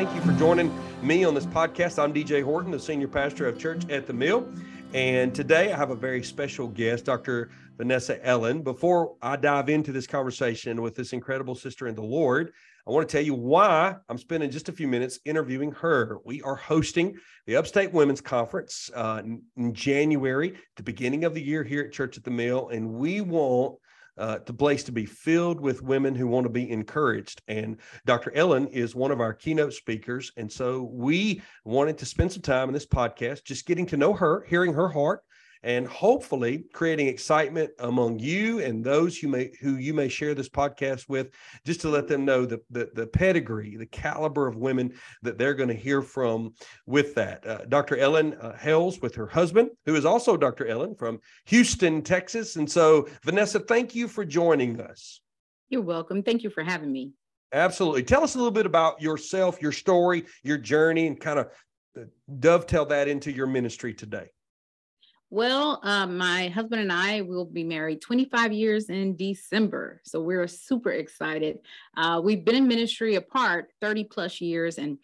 Thank you for joining me on this podcast. I'm DJ Horton, the senior pastor of Church at the Mill. And today I have a very special guest, Dr. Vanessa Ellen. Before I dive into this conversation with this incredible sister in the Lord, I want to tell you why I'm spending just a few minutes interviewing her. We are hosting the Upstate Women's Conference uh, in January, the beginning of the year here at Church at the Mill, and we want uh, the place to be filled with women who want to be encouraged. And Dr. Ellen is one of our keynote speakers. And so we wanted to spend some time in this podcast just getting to know her, hearing her heart, and hopefully creating excitement among you and those who may who you may share this podcast with just to let them know the the, the pedigree the caliber of women that they're going to hear from with that. Uh, dr ellen uh, hails with her husband who is also dr ellen from houston texas. And so vanessa thank you for joining us. You're welcome. Thank you for having me. Absolutely. Tell us a little bit about yourself your story your journey and kind of uh, dovetail that into your ministry today well, um, my husband and I will be married 25 years in December. So we're super excited. Uh, we've been in ministry apart 30 plus years, and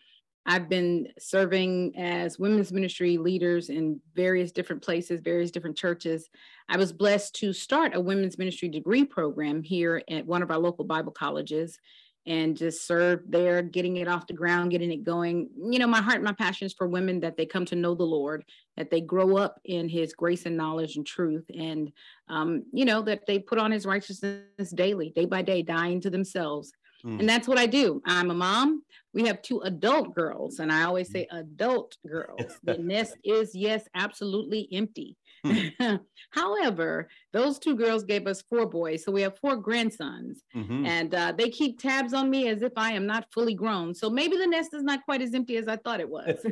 I've been serving as women's ministry leaders in various different places, various different churches. I was blessed to start a women's ministry degree program here at one of our local Bible colleges and just serve there, getting it off the ground, getting it going. You know, my heart, my passion is for women that they come to know the Lord, that they grow up in His grace and knowledge and truth, and um, you know that they put on His righteousness daily, day by day, dying to themselves. Mm. And that's what I do. I'm a mom. We have two adult girls, and I always say adult girls. the nest is yes, absolutely empty. However, those two girls gave us four boys, so we have four grandsons, mm-hmm. and uh, they keep tabs on me as if I am not fully grown. So maybe the nest is not quite as empty as I thought it was.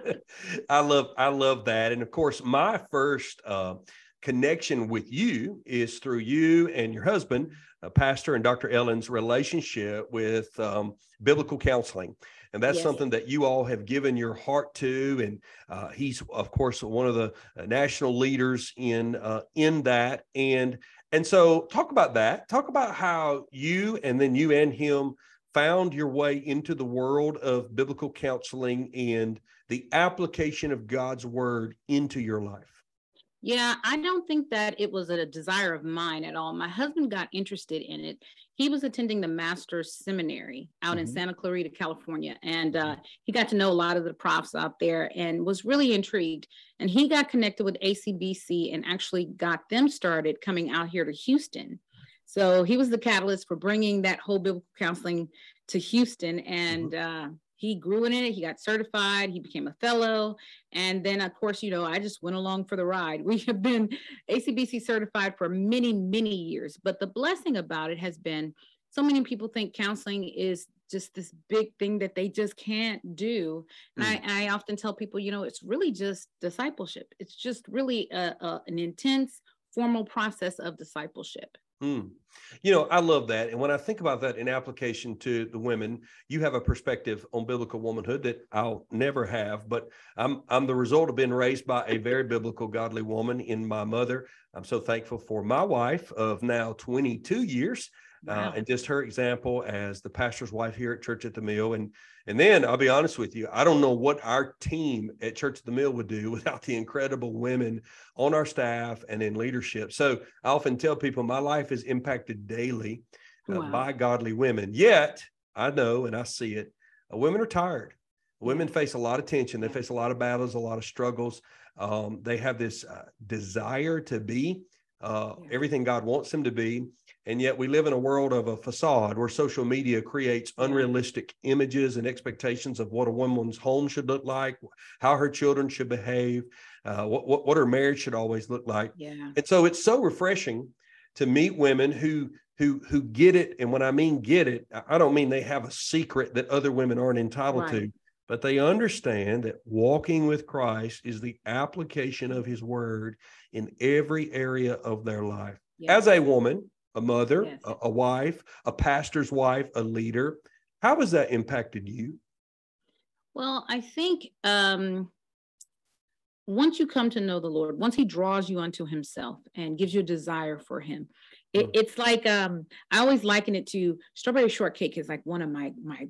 I love, I love that, and of course, my first uh, connection with you is through you and your husband, uh, Pastor and Dr. Ellen's relationship with um, biblical counseling and that's yes. something that you all have given your heart to and uh, he's of course one of the uh, national leaders in uh, in that. And and so talk about that. Talk about how you and then you and him found your way into the world of biblical counseling and the application of god's word into your life yeah, I don't think that it was a desire of mine at all. My husband got interested in it. He was attending the master's seminary out mm-hmm. in Santa Clarita, California, and uh, he got to know a lot of the profs out there and was really intrigued. And he got connected with ACBC and actually got them started coming out here to Houston. So he was the catalyst for bringing that whole biblical counseling to Houston. And mm-hmm. uh, he grew in it. He got certified. He became a fellow. And then, of course, you know, I just went along for the ride. We have been ACBC certified for many, many years. But the blessing about it has been so many people think counseling is just this big thing that they just can't do. And mm. I, I, often tell people, you know, it's really just discipleship. It's just really a, a, an intense, formal process of discipleship. Mm. You know, I love that. And when I think about that in application to the women, you have a perspective on biblical womanhood that I'll never have, but I'm I'm the result of being raised by a very biblical godly woman in my mother. I'm so thankful for my wife of now 22 years wow. uh, and just her example as the pastor's wife here at Church at the Mill. And and then I'll be honest with you, I don't know what our team at Church at the Mill would do without the incredible women on our staff and in leadership. So I often tell people my life is impacted daily uh, wow. by godly women. Yet I know and I see it. Uh, women are tired. Women face a lot of tension. They face a lot of battles, a lot of struggles. Um, they have this uh, desire to be uh, everything God wants them to be. And yet we live in a world of a facade where social media creates unrealistic images and expectations of what a woman's home should look like, how her children should behave, uh, what, what, what her marriage should always look like. Yeah. And so it's so refreshing to meet women who who who get it. And when I mean get it, I don't mean they have a secret that other women aren't entitled right. to, but they understand that walking with Christ is the application of his word in every area of their life. Yes. As a woman, a mother, yes. a, a, wife, a pastor's wife, a leader. How has that impacted you? Well, I think um, once you come to know the Lord, once He draws you unto Himself and gives you a desire for Him, it, mm. it's like um, I always liken it to strawberry shortcake is like one of my my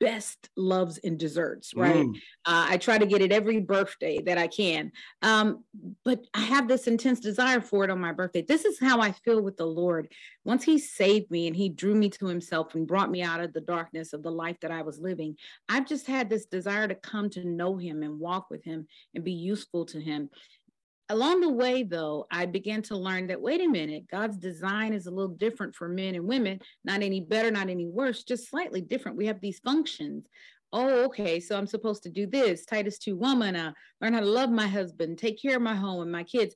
best loves and desserts, right? Mm. Uh, I try to get it every birthday that I can. Um, but I have this intense desire for it on my birthday. This is how I feel with the Lord. Once He saved me and He drew me to Himself and brought me out of the darkness of the life that I was living, I've just had this desire to come to know Him and walk with Him and be useful to Him along the way, though, I began to learn that wait a minute, God's design is a little different for men and women, not any better, not any worse, just slightly different. We have these functions. Oh, okay, so I'm supposed to do this. Titus 2 woman, uh, learn how to love my husband, take care of my home and my kids.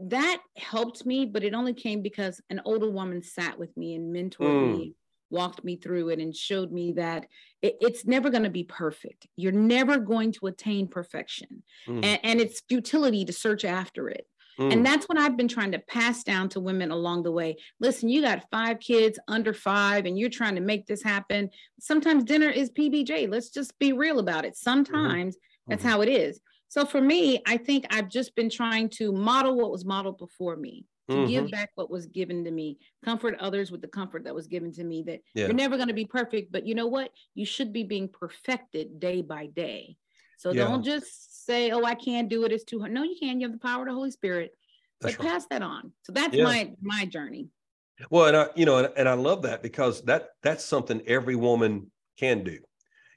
That helped me, but it only came because an older woman sat with me and mentored mm. me walked me through it and showed me that it, it's never going to be perfect. You're never going to attain perfection. Mm. And, and, it's futility to search after it. Mm. And that's what I've been trying to pass down to women along the way. Listen, you got five kids under five, and you're trying to make this happen. Sometimes dinner is PBJ. Let's just be real about it. Mm-hmm. Sometimes mm-hmm. that's mm-hmm. how it is. So for me, I think I've just been trying to model what was modeled before me to mm-hmm. give back what was given to me, comfort others with the comfort that was given to me. That yeah. you're never going to be perfect, but you know what? You should be being perfected day by day. So yeah. don't just say, "Oh, I can't do it; it's too hard." No, you can. You have the power of the Holy Spirit. That's but right. pass that on. So that's yeah. my my journey. Well, and I, you know, and, and I love that because that that's something every woman can do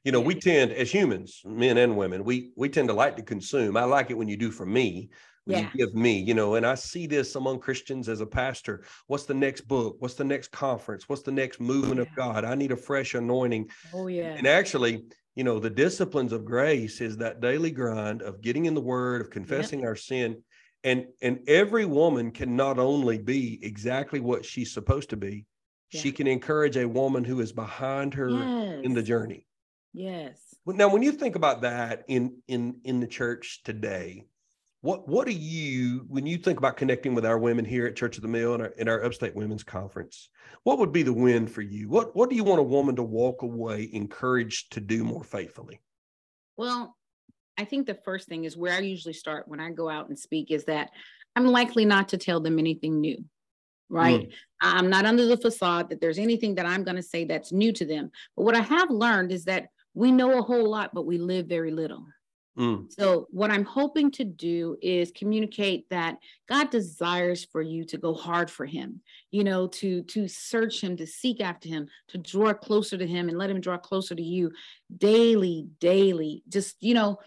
you know we tend as humans men and women we we tend to like to consume i like it when you do for me yeah. you give me, you know, and I see this among Christians as a pastor. What's the next book? What's the next conference? What's the next movement yeah. of God? I need a fresh anointing. Oh, yeah. And actually, you know, the disciplines of grace is that daily grind of getting in the word, of confessing our sin. And and every woman can not only be exactly what she's supposed to be, yeah. she can encourage a woman who is behind her yes. in the journey. Yes. Now, when you think about that in in in the church today, what what do you when you think about connecting with our women here at Church of the Mill and our, in our Upstate Women's Conference? What would be the win for you? What what do you want a woman to walk away encouraged to do more faithfully? Well, I think the first thing is where I usually start when I go out and speak is that I'm likely not to tell them anything new. Right. Mm. I'm not under the facade that there's anything that I'm going to say that's new to them. But what I have learned is that we know a whole lot, but we live very little. Mm. So, what I'm hoping to do is communicate that God desires for you to go hard for Him, you know, to to search Him, to seek after Him, to draw closer to Him, and let Him draw closer to you daily, daily. Just you know,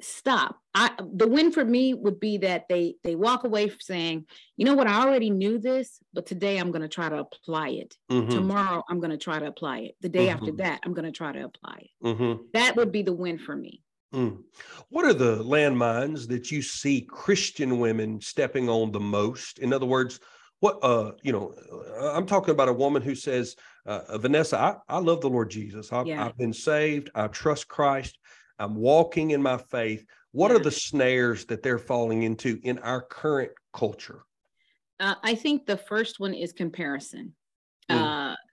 stop. I the win for me would be that they they walk away saying, you know what, I already knew this, but today I'm going to try to apply it. Mm-hmm. Tomorrow I'm going to try to apply it. The day mm-hmm. after that I'm going to try to apply it. Mm-hmm. That would be the win for me. Mm. What are the landmines that you see Christian women stepping on the most? In other words, what uh, you know, uh, I'm talking about a woman who says, uh, Vanessa, I, I love the Lord Jesus. I've, yeah. I've been saved. I trust Christ. I'm walking in my faith. What yeah. are the snares that they're falling into in our current culture? Uh, I think the first one is comparison. Mm.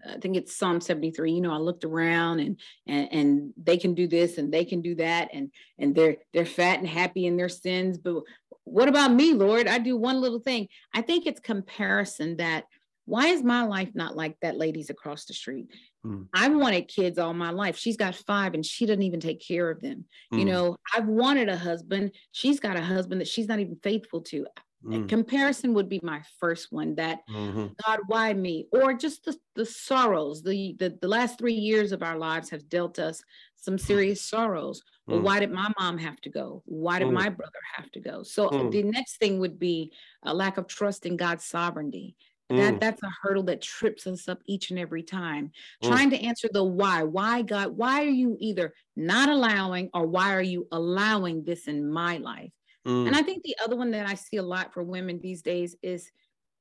I think it's Psalm 73. You know, I looked around and, and and they can do this and they can do that and and they're they're fat and happy in their sins. But what about me, Lord? I do one little thing. I think it's comparison that why is my life not like that lady's across the street? Mm. I've wanted kids all my life. She's got five and she doesn't even take care of them. Mm. You know, I've wanted a husband. She's got a husband that she's not even faithful to. Mm. Comparison would be my first one that mm-hmm. God, why me? Or just the, the sorrows. The, the the last three years of our lives have dealt us some mm. serious sorrows. Mm. Well, why did my mom have to go? Why did mm. my brother have to go? So mm. the next thing would be a lack of trust in God's sovereignty. That that's a hurdle that trips us up each and every time. Trying to answer the why. Why God? Why are you either not allowing or why are you allowing this in my life? Mm. And I think the other one that I see a lot for women these days is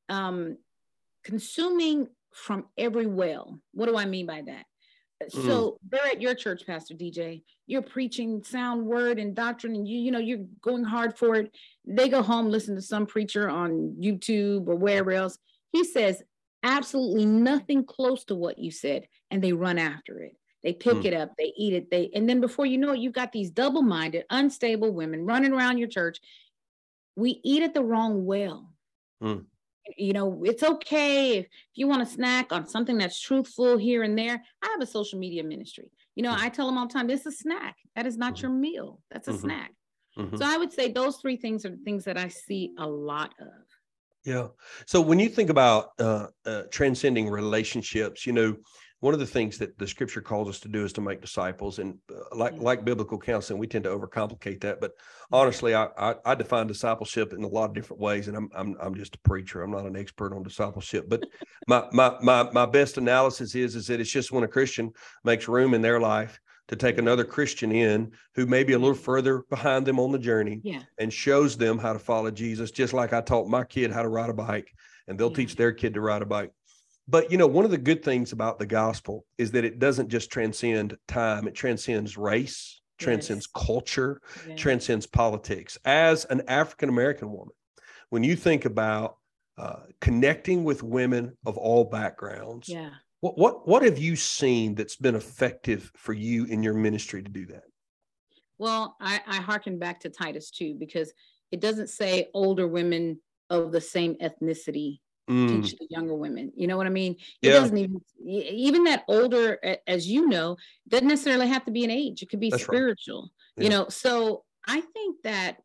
um, consuming from every well. What do I mean by that? Mm. So they're at your church, Pastor DJ. You're preaching sound word and doctrine, and you, you know, you're going hard for it. They go home, listen to some preacher on YouTube or wherever else. He says absolutely nothing close to what you said, and they run after it. They pick mm. it up, they eat it, they and then before you know it, you've got these double-minded, unstable women running around your church. We eat at the wrong well. Mm. You know, it's okay if, if you want to snack on something that's truthful here and there. I have a social media ministry. You know, I tell them all the time, this is a snack. That is not mm-hmm. your meal. That's a mm-hmm. snack. Mm-hmm. So I would say those three things are the things that I see a lot of. Yeah. So when you think about uh, uh, transcending relationships, you know, one of the things that the scripture calls us to do is to make disciples and uh, like like biblical counseling we tend to overcomplicate that but honestly I, I, I define discipleship in a lot of different ways and I'm I'm I'm just a preacher I'm not an expert on discipleship but my my my my best analysis is is that it's just when a Christian makes room in their life to take another Christian in who may be a little further behind them on the journey yeah. and shows them how to follow Jesus just like I taught my kid how to ride a bike and they'll yeah. teach their kid to ride a bike but you know, one of the good things about the gospel is that it doesn't just transcend time, it transcends race, transcends yes. culture, yes. transcends politics. As an African American woman, when you think about uh, connecting with women of all backgrounds, yeah. What, what what have you seen that's been effective for you in your ministry to do that? Well, I, I harken back to Titus 2, because it doesn't say older women of the same ethnicity mm. teach the younger women. You know what I mean? It yeah. doesn't even even that older, as you know, doesn't necessarily have to be an age. It could be That's spiritual. Right. Yeah. You know, so I think that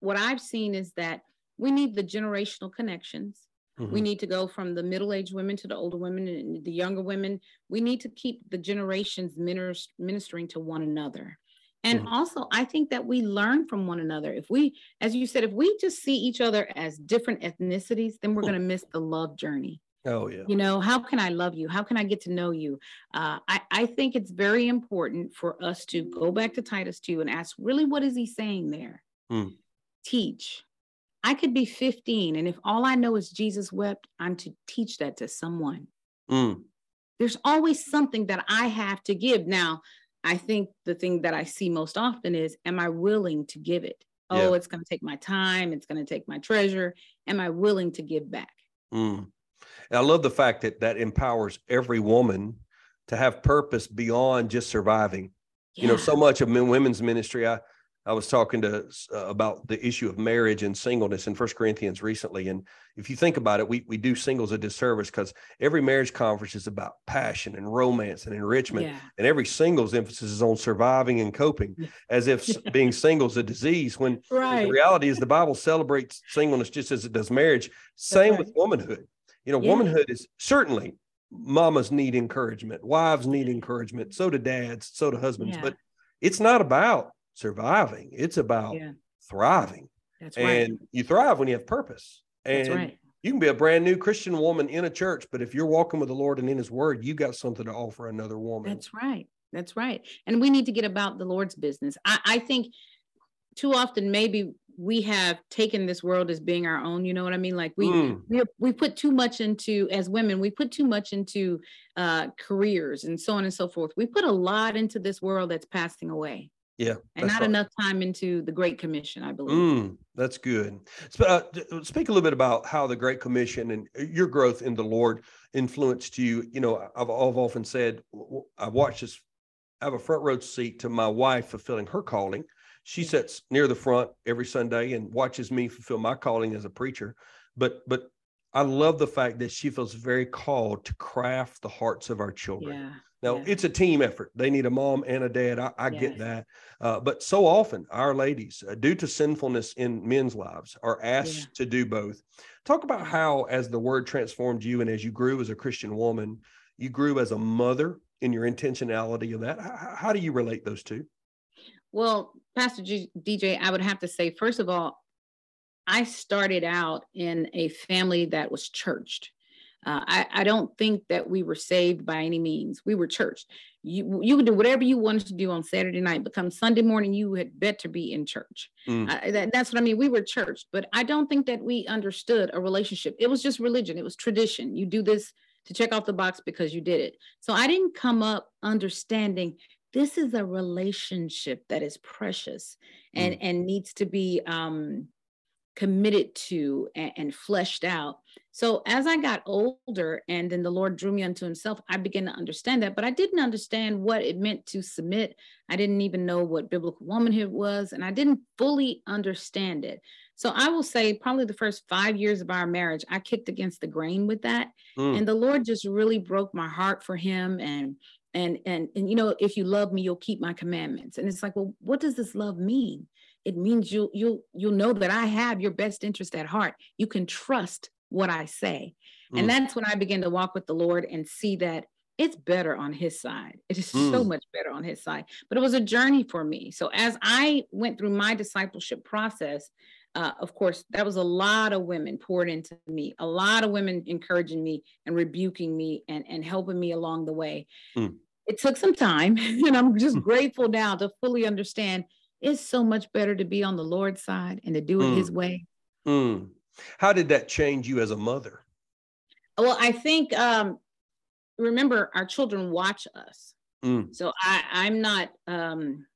what I've seen is that we need the generational connections. Mm-hmm. We need to go from the middle-aged women to the older women and the younger women. We need to keep the generations ministering to one another. And mm-hmm. also, I think that we learn from one another. If we, as you said, if we just see each other as different ethnicities, then we're going to miss the love journey. Oh, yeah. You know, how can I love you? How can I get to know you? Uh, I, I think it's very important for us to go back to Titus 2 and ask, really, what is he saying there? Mm. Teach. I could be 15, and if all I know is Jesus wept, I'm to teach that to someone. Mm. There's always something that I have to give. Now, I think the thing that I see most often is, am I willing to give it? Oh, yeah. it's going to take my time. It's going to take my treasure. Am I willing to give back? Mm. I love the fact that that empowers every woman to have purpose beyond just surviving. Yeah. You know, so much of women's ministry, I I was talking to uh, about the issue of marriage and singleness in First Corinthians recently, and if you think about it, we we do singles a disservice because every marriage conference is about passion and romance and enrichment, yeah. and every singles emphasis is on surviving and coping, as if being single is a disease. When right. the reality is, the Bible celebrates singleness just as it does marriage. Same right. with womanhood. You know, yeah. womanhood is certainly mamas need encouragement, wives need encouragement, so do dads, so do husbands, but it's not about surviving. It's about yeah. thriving. That's right. And you thrive when you have purpose. And right. you can be a brand new Christian woman in a church, but if you're walking with the Lord and in his word, you got something to offer another woman. That's right. That's right. And we need to get about the Lord's business. I, I think too often maybe we have taken this world as being our own you know what i mean like we mm. we, we put too much into as women we put too much into uh careers and so on and so forth we put a lot into this world that's passing away yeah. And not right. enough time into the Great Commission, I believe. Mm, that's good. Uh, speak a little bit about how the Great Commission and uh, your growth in the Lord influenced you. You know, I've, I've often said, I've watched this, I have a front row seat to my wife fulfilling her calling. She sits near the front every Sunday and watches me fulfill my calling as a preacher. But, but I love the fact that she feels very called to craft the hearts of our children. Yeah. Now, yeah. it's a team effort. They need a mom and a dad. I, I yes. get that. Uh, but so often, our ladies, uh, due to sinfulness in men's lives, are asked yeah. to do both. Talk about how, as the word transformed you and as you grew as a Christian woman, you grew as a mother in your intentionality of that. How, how do you relate those two? Well, Pastor G- DJ, I would have to say, first of all, I started out in a family that was churched. Uh, I, I, don't think that we were saved by any means. We were church. You you could do whatever you wanted to do on Saturday night, but come Sunday morning, you had better be in church. Mm. Uh, that, that's what I mean. We were church, but I don't think that we understood a relationship. It was just religion. It was tradition. You do this to check off the box because you did it. So I didn't come up understanding this is a relationship that is precious and mm. and needs to be um, committed to and, and, fleshed out. So as I got older and then the Lord drew me unto himself, I began to understand that, but I didn't understand what it meant to submit. I didn't even know what biblical womanhood was, and I didn't fully understand it. So I will say probably the first five years of our marriage, I kicked against the grain with that. Mm. And the Lord just really broke my heart for him and and and and you know if you love me you'll keep my commandments and it's like well what does this love mean it means you you'll you'll know that i have your best interest at heart you can trust what i say mm. and that's when i begin to walk with the lord and see that it's better on his side it is mm. so much better on his side but it was a journey for me so as i went through my discipleship process uh, of course, that was a lot of women poured into me, a lot of women encouraging me and rebuking me and, and helping me along the way. Mm it took some time and i'm just grateful now to fully understand it's so much better to be on the lord's side and to do it mm. his way mm. how did that change you as a mother well i think um, remember our children watch us mm. so i i'm not um,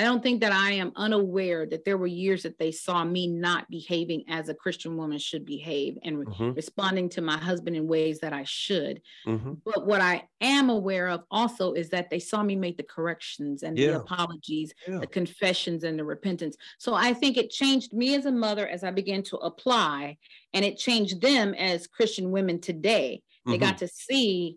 I don't think that I am unaware that there were years that they saw me not behaving as a Christian woman should behave and mm-hmm. responding to my husband in ways that I should. Mm-hmm. But what I am aware of also is that they saw me make the corrections and yeah. the apologies, yeah. the confessions and the repentance. So I think it changed me as a mother as I began to apply, and it changed them as Christian women today. They mm-hmm. got to see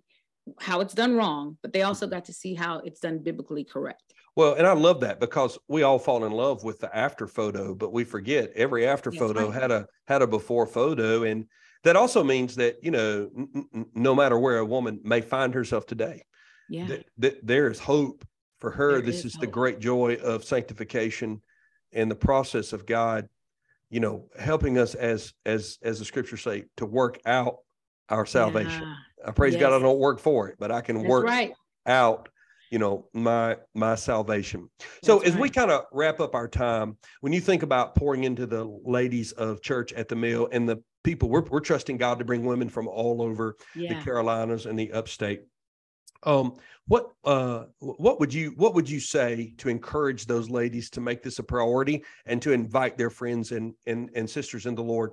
how it's done wrong, but they also got to see how it's done biblically correct. Well, and I love that because we all fall in love with the after photo, but we forget every after That's photo right. had a had a before photo, and that also means that you know n- n- no matter where a woman may find herself today, yeah, th- th- there is hope for her. There this is, is the great joy of sanctification and the process of God, you know, helping us as as as the scriptures say to work out our salvation. Yeah. I praise yes. God I don't work for it, but I can That's work right. out you know my my salvation so That's as right. we kind of wrap up our time when you think about pouring into the ladies of church at the mill and the people we're, we're trusting god to bring women from all over yeah. the carolinas and the upstate um what uh what would you what would you say to encourage those ladies to make this a priority and to invite their friends and and, and sisters in the lord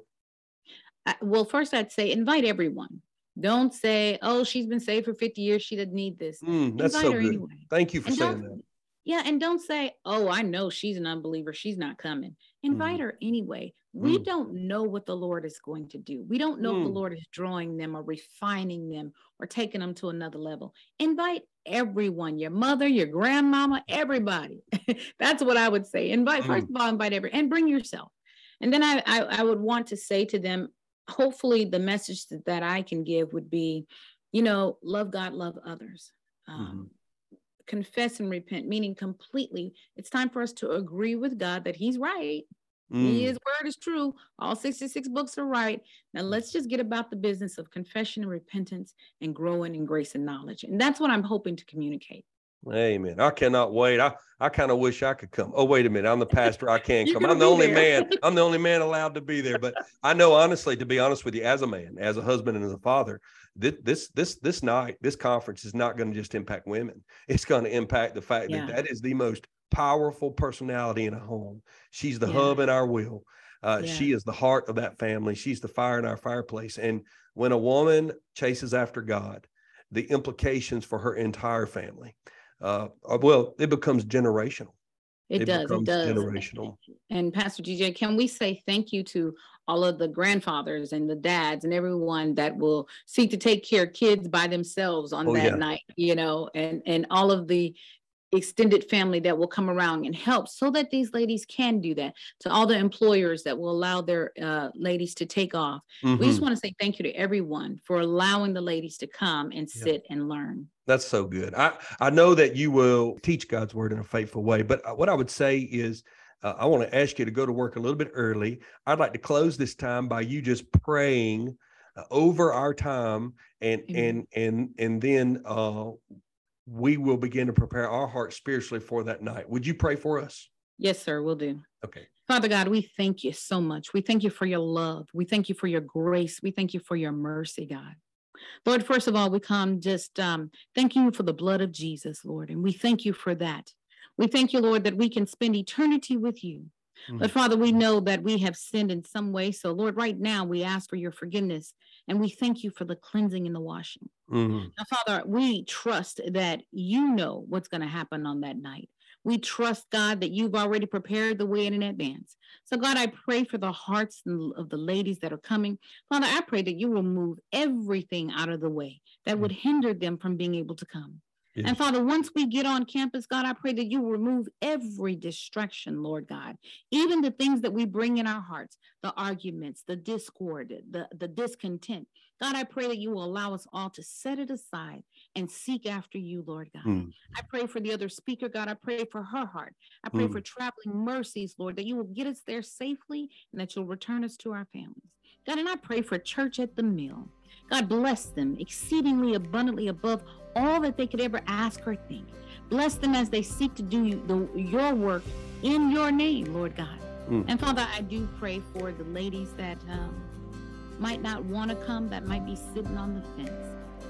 well first i'd say invite everyone don't say, "Oh, she's been saved for 50 years. She doesn't need this." Mm, that's Invite so good. Anyway. Thank you for and saying that. Yeah, and don't say, "Oh, I know she's an unbeliever. She's not coming." Invite mm. her anyway. We mm. don't know what the Lord is going to do. We don't know if the mm. Lord is drawing them or refining them or taking them to another level. Invite everyone, your mother, your grandmama, everybody. That's what I would say. Invite, first mm. of all, invite everyone and bring yourself. And then I, I, I would want to say to them, hopefully the message that, I can give would be, you know, love God, love others. Um, mm-hmm. Confess and repent, meaning completely. It's time for us to agree with God that He's right. Mm. His word is true. All 66 books are right. Now let's just get about the business of confession and repentance and growing in grace and knowledge. And that's what I'm hoping to communicate. Amen. I cannot wait. I, I kind of wish I could come. Oh, wait a minute. I'm the pastor. I can't come. I'm the only there. man. I'm the only man allowed to be there. But I know honestly, to be honest with you, as a man, as a husband and as a father, this this this this night, this conference is not going to just impact women. It's going to impact the fact yeah. that that is the most powerful personality in a home. She's the yeah. hub in our will. Uh, yeah. She is the heart of that family. She's the fire in our fireplace. And when a woman chases after God, the implications for her entire family uh, uh, well, it becomes generational. It, it does. It does. Generational. And Pastor DJ, can we say thank you to all of the grandfathers and the dads and everyone that will seek to take care of kids by themselves on oh, that yeah. night, you know, and and all of the extended family that will come around and help so that these ladies can do that to all the employers that will allow their uh, ladies to take off mm-hmm. we just mm-hmm. want to say thank you to everyone for allowing the ladies to come and sit yeah. and learn that's so good i i know that you will teach god's word in a faithful way but uh, what i would say is uh, i want to ask you to go to work a little bit early i'd like to close this time by you just praying uh, over our time and mm-hmm. and and and then uh we will begin to prepare our hearts spiritually for that night. Would you pray for us? Yes, sir, we'll do. Okay. Father God, we thank you so much. We thank you for your love. We thank you for your grace. We thank you for your mercy, God. Lord, first of all, we come just um, thanking you for the blood of Jesus, Lord, and we thank you for that. We thank you, Lord, that we can spend eternity with you. Mm-hmm. But Father, we know that we have sinned in some way. So, Lord, right now we ask for your forgiveness and we thank you for the cleansing and the washing. Mm-hmm. Now, Father, we trust that you know what's going to happen on that night. We trust, God, that you've already prepared the way in advance. So, God, I pray for the hearts of the ladies that are coming. Father, I pray that you will move everything out of the way that would mm. hinder them from being able to come. Yes. And Father, once we get on campus, God, I pray that you remove every distraction, Lord God, even the things that we bring in our hearts, the arguments, the discord, the, the discontent. God, I pray that you will allow us all to set it aside and seek after you, Lord God. Mm. I pray for the other speaker, God. I pray for her heart. I pray mm. for traveling mercies, Lord, that you will get us there safely and that you'll return us to our families. God, and I pray for church at the mill. God bless them exceedingly abundantly above all that they could ever ask or think. Bless them as they seek to do the, your work in your name, Lord God. Mm. And Father, I do pray for the ladies that um, might not want to come, that might be sitting on the fence.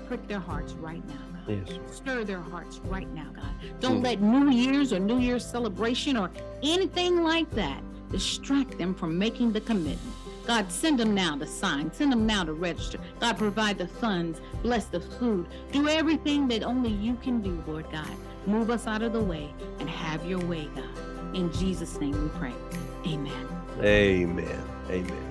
Prick their hearts right now, God. Yes. Stir their hearts right now, God. Don't mm. let New Year's or New Year's celebration or anything like that distract them from making the commitment. God, send them now to sign, send them now to register. God, provide the funds, bless the food, do everything that only you can do, Lord God. Move us out of the way and have your way, God. In Jesus' name we pray. Amen. Amen. Amen.